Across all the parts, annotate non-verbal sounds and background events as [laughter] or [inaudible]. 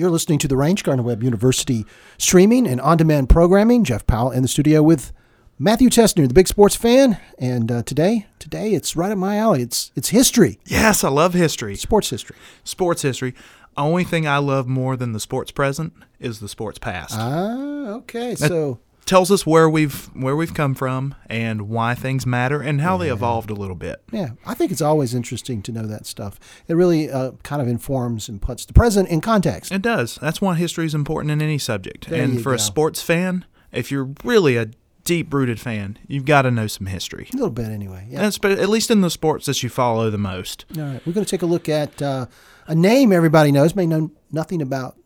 You're listening to the Range, Gardner Webb University streaming and on demand programming. Jeff Powell in the studio with Matthew Tessnear, the big sports fan. And uh, today, today it's right up my alley. It's it's history, Yes, I love history. sports history. Sports history. Only thing I love more than the sports present is the sports past. Ah, okay. So Tells us where we've where we've come from and why things matter and how they evolved a little bit. yeah, I think it's always interesting to know that stuff. It really uh, kind of informs and puts the present in context. It does. That's why history is important in any subject. There and for a sports fan, if you're really a deep rooted fan, you've got to know some history. A little bit, anyway. Yeah. That's, but at least in the sports that you follow the most. All right, we're going to take a look at uh, a name everybody knows, may know nothing about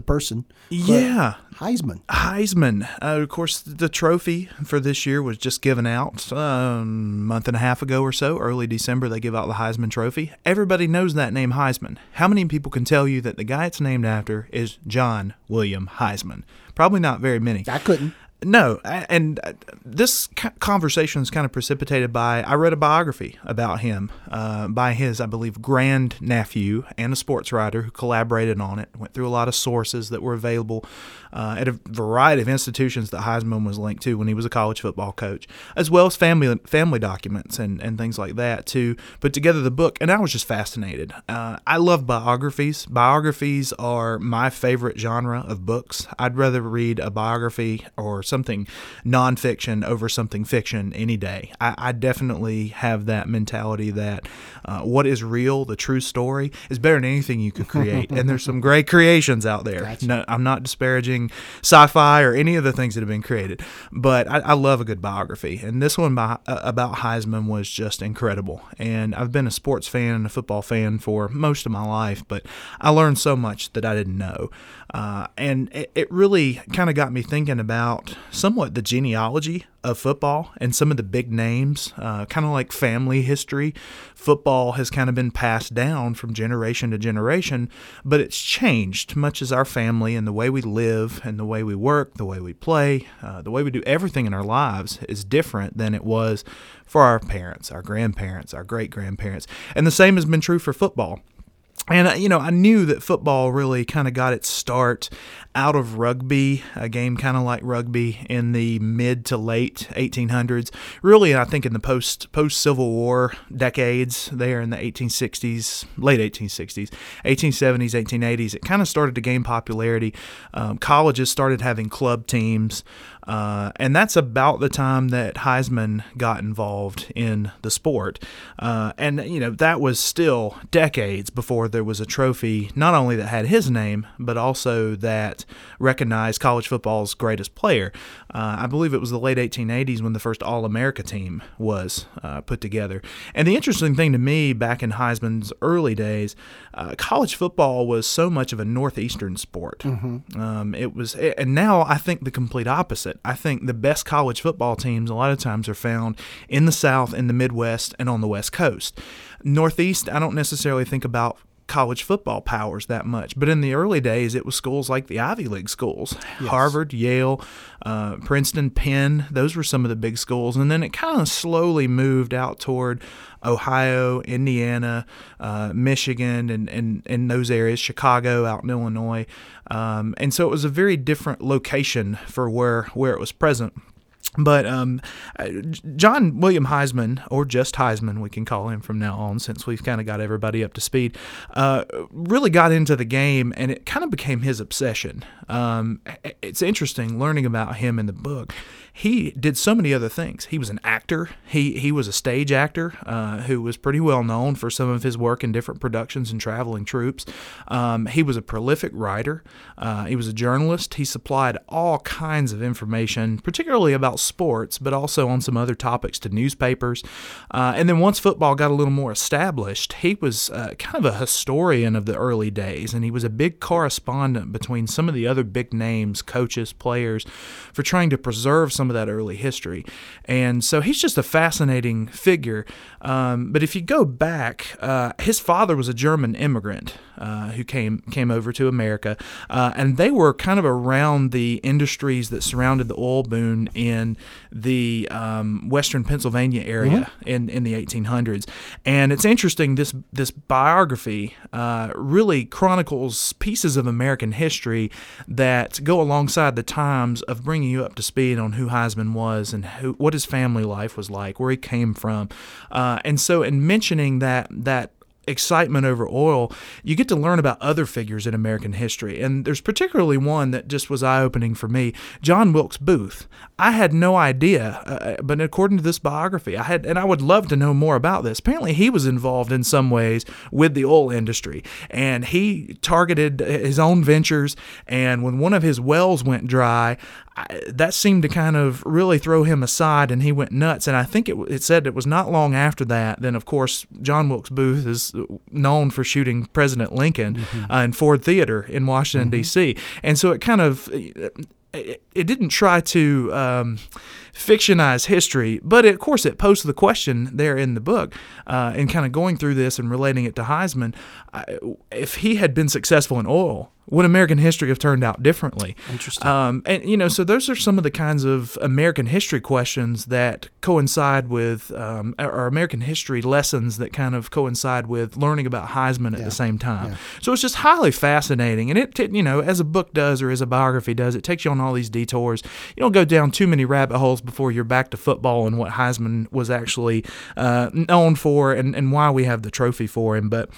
the person. Yeah. Heisman. Heisman. Uh, of course, the trophy for this year was just given out um, a month and a half ago or so. Early December, they give out the Heisman Trophy. Everybody knows that name, Heisman. How many people can tell you that the guy it's named after is John William Heisman? Probably not very many. I couldn't. No, and uh, this conversation is kind of precipitated by I read a biography about him uh, by his, I believe, grand nephew and a sports writer who collaborated on it. Went through a lot of sources that were available uh, at a variety of institutions that Heisman was linked to when he was a college football coach, as well as family family documents and, and things like that to put together the book. And I was just fascinated. Uh, I love biographies. Biographies are my favorite genre of books. I'd rather read a biography or something nonfiction over something fiction any day. I, I definitely have that mentality that uh, what is real, the true story, is better than anything you could create. [laughs] and there's some great creations out there. Gotcha. No, I'm not disparaging sci-fi or any of the things that have been created, but I, I love a good biography. And this one by, uh, about Heisman was just incredible. And I've been a sports fan and a football fan for most of my life, but I learned so much that I didn't know. Uh, and it, it really kind of got me thinking about somewhat the genealogy of football and some of the big names, uh, kind of like family history. Football has kind of been passed down from generation to generation, but it's changed much as our family and the way we live and the way we work, the way we play, uh, the way we do everything in our lives is different than it was for our parents, our grandparents, our great grandparents. And the same has been true for football. And uh, you know, I knew that football really kind of got its start out of rugby, a game kind of like rugby in the mid to late 1800s. Really, I think in the post post Civil War decades, there in the 1860s, late 1860s, 1870s, 1880s, it kind of started to gain popularity. Um, colleges started having club teams. Uh, and that's about the time that Heisman got involved in the sport. Uh, and, you know, that was still decades before there was a trophy, not only that had his name, but also that recognized college football's greatest player. Uh, I believe it was the late 1880s when the first All America team was uh, put together. And the interesting thing to me back in Heisman's early days, uh, college football was so much of a Northeastern sport. Um, it was, and now I think the complete opposite. I think the best college football teams a lot of times are found in the South, in the Midwest, and on the West Coast. Northeast, I don't necessarily think about college football powers that much. But in the early days, it was schools like the Ivy League schools Harvard, Yale, uh, Princeton, Penn. Those were some of the big schools. And then it kind of slowly moved out toward Ohio, Indiana, uh, Michigan, and, and, and those areas, Chicago, out in Illinois. Um, and so it was a very different location for where, where it was present. But um, uh, John William Heisman, or just Heisman, we can call him from now on, since we've kind of got everybody up to speed, uh, really got into the game, and it kind of became his obsession. Um, it's interesting learning about him in the book. He did so many other things. He was an actor. He he was a stage actor uh, who was pretty well known for some of his work in different productions and traveling troupes. Um, he was a prolific writer. Uh, he was a journalist. He supplied all kinds of information, particularly about sports, but also on some other topics to newspapers. Uh, and then once football got a little more established, he was uh, kind of a historian of the early days, and he was a big correspondent between some of the other big names, coaches, players, for trying to preserve some of that early history. And so he's just a fascinating figure. Um, but if you go back, uh, his father was a German immigrant uh, who came came over to America, uh, and they were kind of around the industries that surrounded the oil boom in in the um, Western Pennsylvania area in, in the 1800s. And it's interesting this this biography uh, really chronicles pieces of American history that go alongside the times of bringing you up to speed on who Heisman was and who, what his family life was like, where he came from. Uh, and so, in mentioning that that excitement over oil, you get to learn about other figures in American history. And there's particularly one that just was eye opening for me John Wilkes Booth. I had no idea, uh, but according to this biography, I had, and I would love to know more about this. Apparently, he was involved in some ways with the oil industry, and he targeted his own ventures. And when one of his wells went dry, I, that seemed to kind of really throw him aside, and he went nuts. And I think it, it said it was not long after that. Then, of course, John Wilkes Booth is known for shooting President Lincoln mm-hmm. uh, in Ford Theater in Washington mm-hmm. D.C. And so it kind of it, it didn't try to um, fictionize history, but it, of course it posed the question there in the book, uh, and kind of going through this and relating it to Heisman. If he had been successful in oil, would American history have turned out differently? Interesting. Um, and you know, so those are some of the kinds of American history questions that coincide with, um, or American history lessons that kind of coincide with learning about Heisman at yeah. the same time. Yeah. So it's just highly fascinating, and it, you know, as a book does or as a biography does, it takes you on all these detours. You don't go down too many rabbit holes before you're back to football and what Heisman was actually uh, known for and, and why we have the trophy for him, but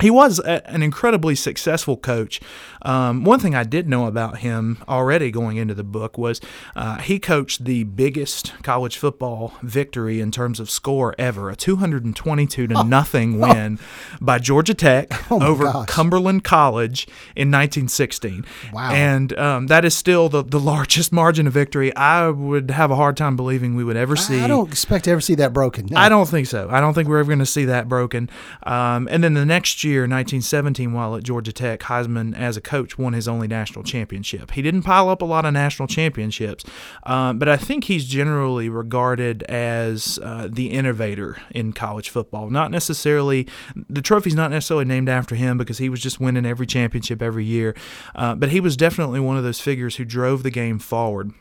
he was a, an incredibly successful coach. Um, one thing I did know about him already going into the book was uh, he coached the biggest college football victory in terms of score ever a 222 to oh. nothing win by Georgia Tech [laughs] oh over gosh. Cumberland College in 1916. Wow. And um, that is still the, the largest margin of victory I would have a hard time believing we would ever see. I don't expect to ever see that broken. No. I don't think so. I don't think we're ever going to see that broken. Um, and then the next year, year, 1917, while at Georgia Tech, Heisman, as a coach, won his only national championship. He didn't pile up a lot of national championships, um, but I think he's generally regarded as uh, the innovator in college football. Not necessarily, the trophy's not necessarily named after him because he was just winning every championship every year, uh, but he was definitely one of those figures who drove the game forward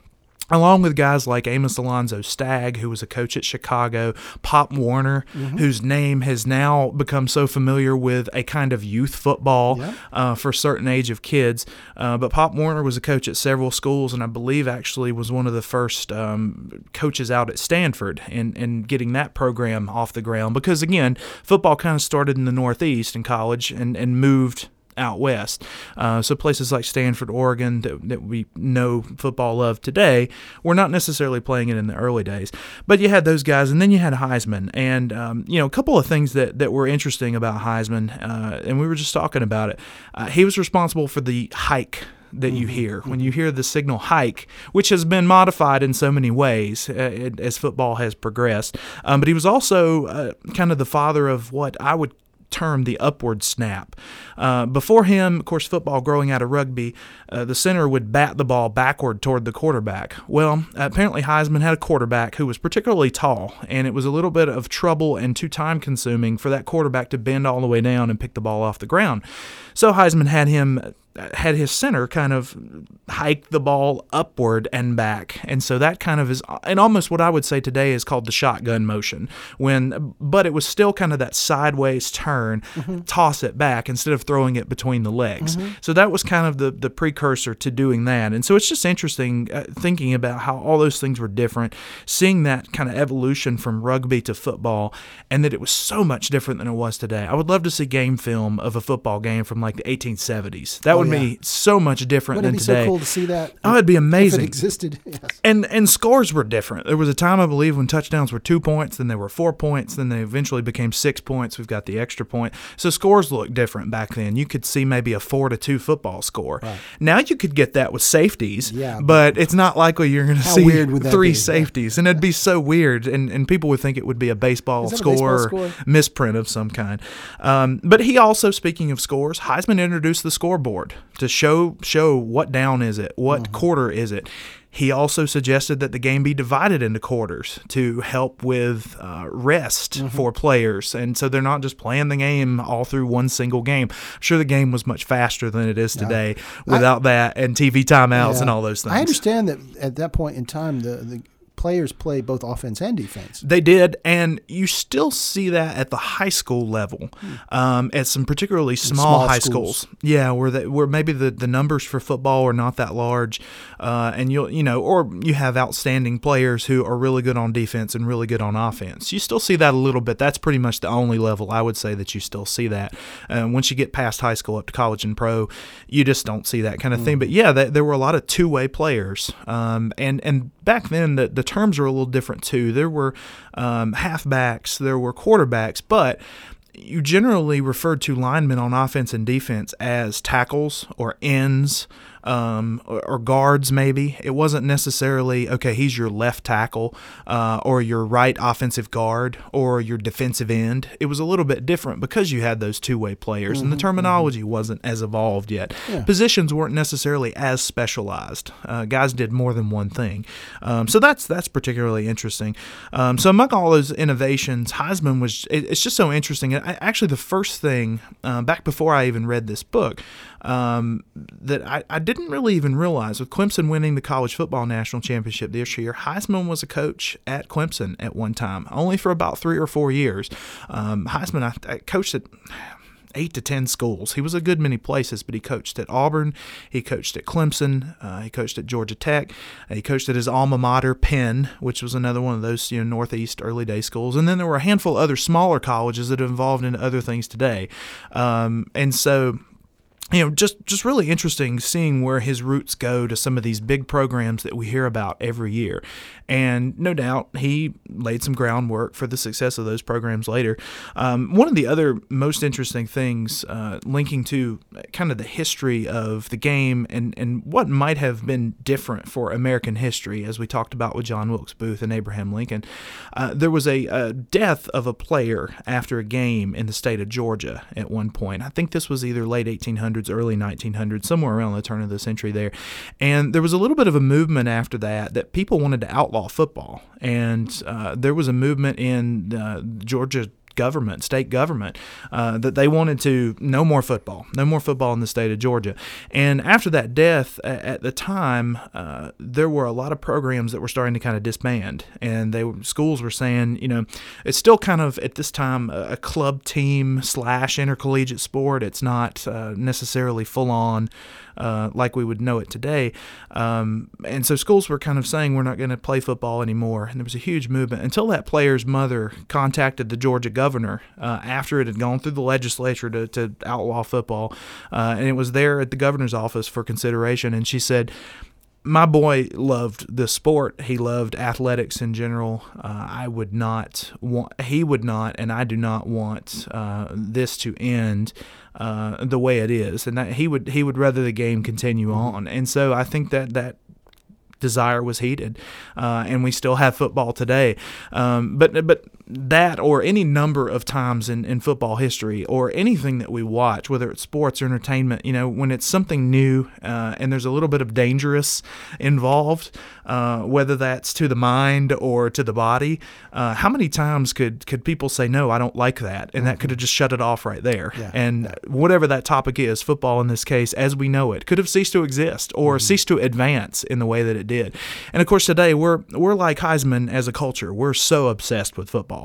along with guys like Amos Alonzo Stagg, who was a coach at Chicago, Pop Warner, mm-hmm. whose name has now become so familiar with a kind of youth football yeah. uh, for a certain age of kids. Uh, but Pop Warner was a coach at several schools, and I believe actually was one of the first um, coaches out at Stanford in, in getting that program off the ground. Because again, football kind of started in the Northeast in college and, and moved out west. Uh, so places like Stanford, Oregon, that, that we know football of today, were not necessarily playing it in the early days. But you had those guys, and then you had Heisman, and um, you know a couple of things that that were interesting about Heisman, uh, and we were just talking about it. Uh, he was responsible for the hike that you mm-hmm. hear when you hear the signal hike, which has been modified in so many ways uh, as football has progressed. Um, but he was also uh, kind of the father of what I would term the upward snap. Uh, before him, of course, football growing out of rugby, uh, the center would bat the ball backward toward the quarterback. Well, apparently Heisman had a quarterback who was particularly tall, and it was a little bit of trouble and too time consuming for that quarterback to bend all the way down and pick the ball off the ground. So Heisman had him had his center kind of hike the ball upward and back. And so that kind of is, and almost what I would say today is called the shotgun motion. When, but it was still kind of that sideways turn, mm-hmm. toss it back instead of throwing it between the legs. Mm-hmm. So that was kind of the, the precursor to doing that. And so it's just interesting uh, thinking about how all those things were different, seeing that kind of evolution from rugby to football, and that it was so much different than it was today. I would love to see game film of a football game from like the 1870s. That would would yeah. be so much different Wouldn't than it be So cool to see that. Oh, it'd be amazing. If it existed. [laughs] Yes. And and scores were different. There was a time I believe when touchdowns were two points, then they were four points, then they eventually became six points. We've got the extra point. So scores looked different back then. You could see maybe a four to two football score. Right. Now you could get that with safeties. Yeah, but it's not likely you're going to see three be? safeties, and it'd be so weird. And and people would think it would be a baseball, score, a baseball score, misprint of some kind. Um, but he also, speaking of scores, Heisman introduced the scoreboard to show show what down is it, what mm-hmm. quarter is it. He also suggested that the game be divided into quarters to help with uh, rest mm-hmm. for players. And so they're not just playing the game all through one single game. I'm sure the game was much faster than it is today yeah. without I, that and TV timeouts yeah. and all those things. I understand that at that point in time, the, the players play both offense and defense. They did, and you still see that at the high school level, um, at some particularly small, small high schools. schools. Yeah, where the, where maybe the, the numbers for football are not that large, uh, and you'll you know, or you have outstanding players who are really good on defense and really good on offense. You still see that a little bit. That's pretty much the only level I would say that you still see that. Uh, once you get past high school up to college and pro, you just don't see that kind of thing. But yeah, th- there were a lot of two way players, um, and and back then the the terms were a little different too. There were um, halfbacks, there were quarterbacks, but you generally referred to linemen on offense and defense as tackles or ends um, or, or guards, maybe. It wasn't necessarily, okay, he's your left tackle uh, or your right offensive guard or your defensive end. It was a little bit different because you had those two way players and the terminology wasn't as evolved yet. Yeah. Positions weren't necessarily as specialized. Uh, guys did more than one thing. Um, so that's that's particularly interesting. Um, so among all those innovations, Heisman was it, it's just so interesting. I, actually, the first thing uh, back before I even read this book um, that I, I didn't really even realize with Clemson winning the college football national championship this year, Heisman was a coach at Clemson at one time, only for about three or four years. Um, Heisman, I, I coached at eight to ten schools. He was a good many places, but he coached at Auburn, he coached at Clemson, uh, he coached at Georgia Tech, uh, he coached at his alma mater, Penn, which was another one of those you know Northeast early day schools, and then there were a handful of other smaller colleges that have evolved into other things today, um, and so you know, just just really interesting seeing where his roots go to some of these big programs that we hear about every year. And no doubt he laid some groundwork for the success of those programs later. Um, one of the other most interesting things uh, linking to kind of the history of the game and, and what might have been different for American history, as we talked about with John Wilkes Booth and Abraham Lincoln, uh, there was a, a death of a player after a game in the state of Georgia at one point. I think this was either late 1800s, early 1900s, somewhere around the turn of the century there. And there was a little bit of a movement after that that people wanted to outlaw football. And uh, there was a movement in uh, Georgia government, state government, uh, that they wanted to no more football, no more football in the state of Georgia. And after that death, at the time, uh, there were a lot of programs that were starting to kind of disband, and they schools were saying, you know, it's still kind of at this time a, club team slash intercollegiate sport. It's not uh, necessarily full on. Uh, like we would know it today. Um, and so schools were kind of saying we're not going to play football anymore. And there was a huge movement until that player's mother contacted the Georgia governor uh, after it had gone through the legislature to, to outlaw football. Uh, and it was there at the governor's office for consideration. And she said, my boy loved the sport. He loved athletics in general. Uh, I would not want, he would not, and I do not want uh, this to end uh, the way it is. And that he would, he would rather the game continue on. And so I think that that desire was heated, uh, and we still have football today. Um, but but that or any number of times in, in football history or anything that we watch, whether it's sports or entertainment, you know, when it's something new uh, and there's a little bit of dangerous involved, uh, whether that's to the mind or to the body, uh, how many times could could people say no, I don't like that, and that could have just shut it off right there. Yeah. And whatever that topic is, football in this case, as we know it, could have ceased to exist or ceased to advance in the way that it did. And of course, today we're we're like Heisman as a culture. We're so obsessed with football.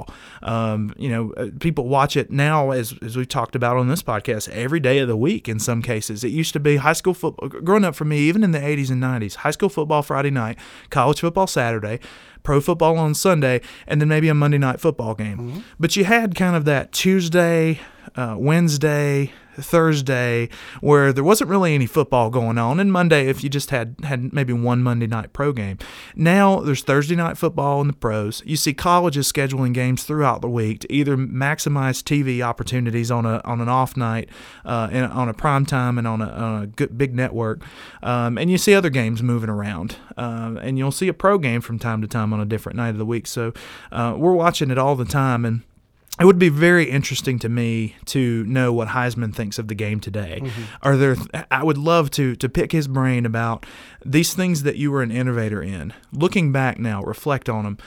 Um, you know, uh, people watch it now, as as we talked about on this podcast, every day of the week. In some cases, it used to be high school football. Growing up for me, even in the '80s and '90s, high school football Friday night, college football Saturday. Pro football on Sunday, and then maybe a Monday night football game. But you had kind of that Tuesday, uh, Wednesday, Thursday, where there wasn't really any football going on, and Monday if you just had had maybe one Monday night pro game. Now there's Thursday night football in the pros. You see colleges scheduling games throughout the week to either maximize TV opportunities on a on an off night, uh, and on a prime time, and on a, on a good big network, um, and you see other games moving around, um, and you'll see a pro game from time to time on a different night of the week. So uh, we're watching it all the time, and it would be very interesting to me to know what Heisman thinks of the game today. Mm-hmm. Are there? I would love to to pick his brain about these things that you were an innovator in. Looking back now, reflect on them.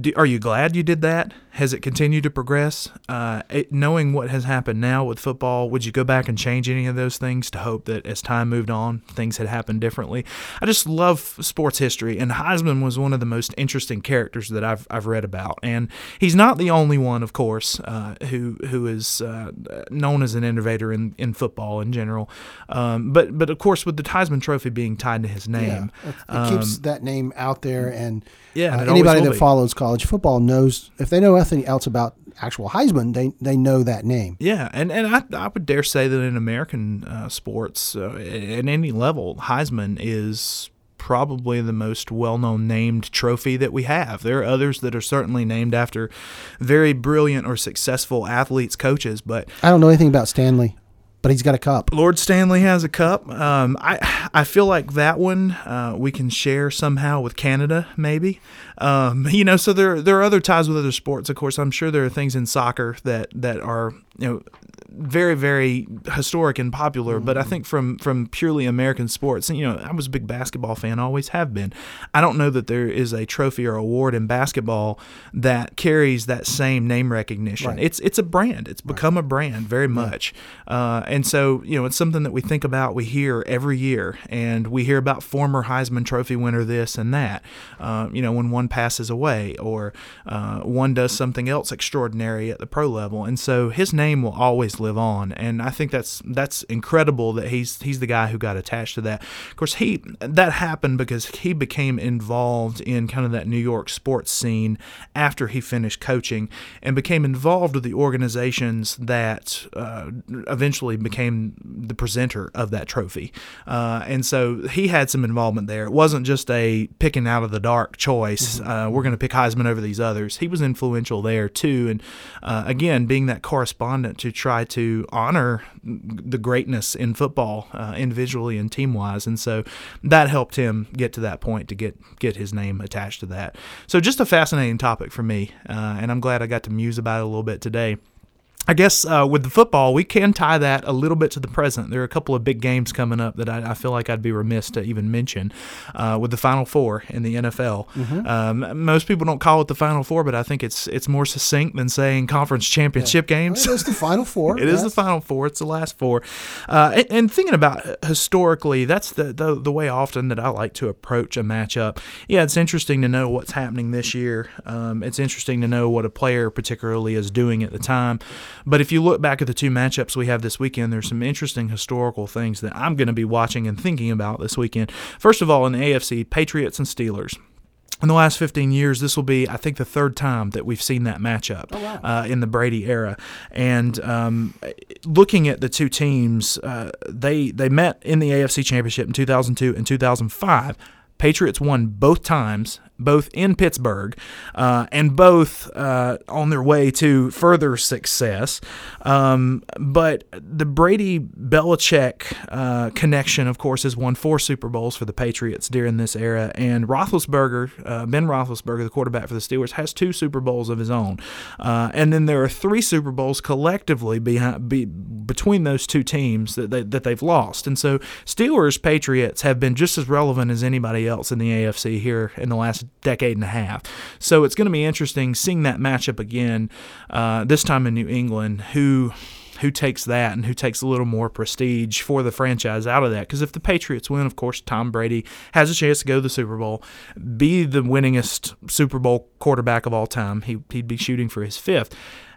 Do, are you glad you did that? Has it continued to progress? Uh, it, knowing what has happened now with football, would you go back and change any of those things to hope that as time moved on, things had happened differently? I just love sports history, and Heisman was one of the most interesting characters that I've, I've read about. And he's not the only one, of course, uh, who who is uh, known as an innovator in, in football in general. Um, but but of course, with the Heisman Trophy being tied to his name, yeah, it, it keeps that name out there and yeah, uh, anybody that be. Follows college football knows if they know anything else about actual Heisman, they they know that name. Yeah, and and I, I would dare say that in American uh, sports, uh, at any level, Heisman is probably the most well-known named trophy that we have. There are others that are certainly named after very brilliant or successful athletes, coaches, but I don't know anything about Stanley but he's got a cup. Lord Stanley has a cup. Um, I I feel like that one uh, we can share somehow with Canada, maybe. Um, [laughs] you know, so there there are other ties with other sports. Of course, I'm sure there are things in soccer that that are you know very very historic and popular mm-hmm. but i mm-hmm. think from from purely american sports you know i was a big basketball fan always have been i don't know that there is a trophy or award in basketball that carries that same name recognition right. it's it's a brand it's become right. a brand very much uh, and so you know it's something that we think about we hear every year and we hear about former heisman trophy winner this and that uh, you know when one passes away or uh, one does something else extraordinary at the pro level and so his name will always live on. And I think that's that's incredible that he's he's the guy who got attached to that. Of course, he that happened because he became involved in kind of that New York sports scene after he finished coaching and became involved with the organizations that uh, eventually became the presenter of that trophy. Uh, and so he had some involvement there. It wasn't just a picking out of the dark choice. Mm-hmm. Uh, we're going to pick Heisman over these others. He was influential there too. And uh, again, being that correspondent to try to honor the greatness in football, uh, individually and team wise, and so that helped him get to that point to get get his name attached to that. So just a fascinating topic for me, uh, and I'm glad I got to muse about it a little bit today. I guess uh, with the football, we can tie that a little bit to the present. There are a couple of big games coming up that I, I feel like I'd be remiss to even mention. Uh, with the Final Four in the NFL, mm-hmm. um, most people don't call it the Final Four, but I think it's it's more succinct than saying conference championship yeah. games. Well, it's the Final Four. [laughs] it is the Final Four. It's the last four. Uh, and, and, thinking about historically, that's the, the the way often that I like to approach a matchup. Yeah, it's interesting to know what's happening this year. Um, it's interesting to know what a player particularly is doing at the time. But if you look back at the two matchups we have this weekend, there's some interesting historical things that I'm going to be watching and thinking about this weekend. First of all, in the AFC, Patriots and Steelers in the last 15 years, this will be, I think, the third time that we've seen that matchup oh, wow. uh, in the Brady era. And um, looking at the two teams, uh, they they met in the AFC Championship in 2002 and 2005. Patriots won both times, both in Pittsburgh, uh, and both uh, on their way to further success. Um, but the Brady Belichick uh, connection, of course, has won four Super Bowls for the Patriots during this era. And Roethlisberger, uh, Ben Roethlisberger, the quarterback for the Steelers, has two Super Bowls of his own. Uh, and then there are three Super Bowls collectively behind, be, between those two teams that, they, that they've lost. And so Steelers Patriots have been just as relevant as anybody else in the AFC here in the last decade and a half. So it's going to be interesting seeing that matchup again, uh, this time in New England. Who who takes that and who takes a little more prestige for the franchise out of that. Because if the Patriots win, of course, Tom Brady has a chance to go to the Super Bowl, be the winningest Super Bowl quarterback of all time. He, he'd be shooting for his fifth.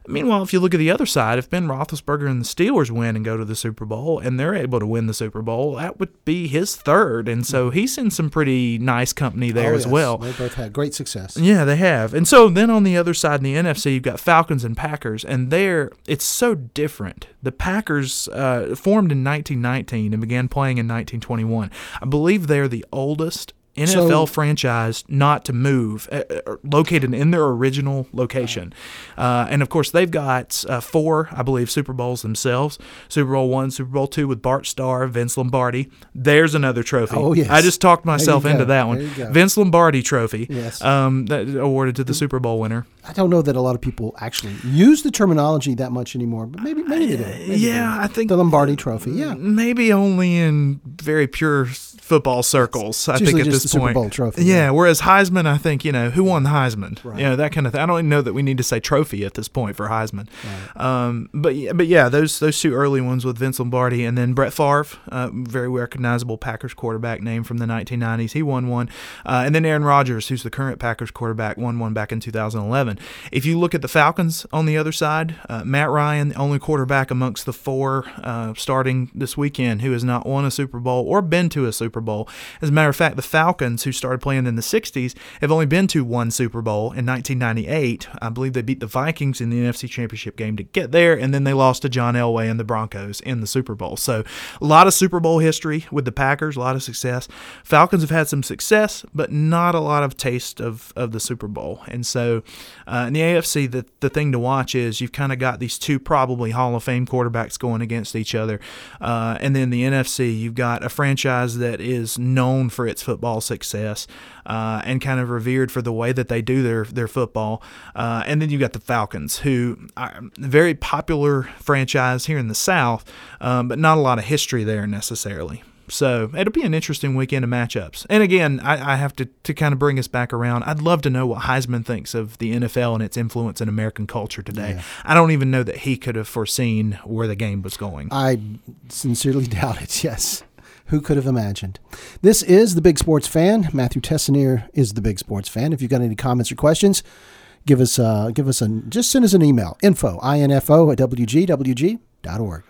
Meanwhile, if you look at the other side, if Ben Roethlisberger and the Steelers win and go to the Super Bowl, and they're able to win the Super Bowl, that would be his third, and so he's in some pretty nice company there oh, as yes. well. They both had great success. Yeah, they have. And so then on the other side in the NFC, you've got Falcons and Packers, and there it's so different. The Packers uh, formed in 1919 and began playing in 1921. I believe they're the oldest NFL so, franchise not to move, uh, uh, located in their original location. Uh, and of course, they've got uh, four, I believe, Super Bowls themselves Super Bowl one, Super Bowl two with Bart Starr, Vince Lombardi. There's another trophy. Oh, yes. I just talked myself into that one. Vince Lombardi trophy, yes. um, awarded to the Super Bowl winner. I don't know that a lot of people actually use the terminology that much anymore, but maybe maybe they do. Maybe yeah, they do. I think the Lombardi Trophy. Yeah, maybe only in very pure football circles. I think at this the Super point, Bowl trophy, Yeah, yeah. Whereas Heisman, I think you know who won the Heisman. Right. You know that kind of thing. I don't even know that we need to say trophy at this point for Heisman. Um, but yeah, but yeah, those those two early ones with Vince Lombardi and then Brett Favre, uh, very recognizable Packers quarterback name from the 1990s. He won one, uh, and then Aaron Rodgers, who's the current Packers quarterback, won one back in 2011. If you look at the Falcons on the other side, uh, Matt Ryan, the only quarterback amongst the four uh, starting this weekend who has not won a Super Bowl or been to a Super Bowl. As a matter of fact, the Falcons, who started playing in the 60s, have only been to one Super Bowl in 1998. I believe they beat the Vikings in the NFC Championship game to get there, and then they lost to John Elway and the Broncos in the Super Bowl. So, a lot of Super Bowl history with the Packers, a lot of success. Falcons have had some success, but not a lot of taste of, of the Super Bowl. And so, uh, in the AFC, the, the thing to watch is you've kind of got these two probably Hall of Fame quarterbacks going against each other. Uh, and then the NFC, you've got a franchise that is known for its football success uh, and kind of revered for the way that they do their, their football. Uh, and then you've got the Falcons, who are a very popular franchise here in the South, um, but not a lot of history there necessarily. So it'll be an interesting weekend of matchups. And again, I, I have to, to kind of bring us back around. I'd love to know what Heisman thinks of the NFL and its influence in American culture today. Yeah. I don't even know that he could have foreseen where the game was going. I sincerely [laughs] doubt it. Yes. Who could have imagined? This is the Big Sports Fan. Matthew Tessnear is the Big Sports Fan. If you've got any comments or questions, give us uh, give us a just send us an email info info at wgwg.org.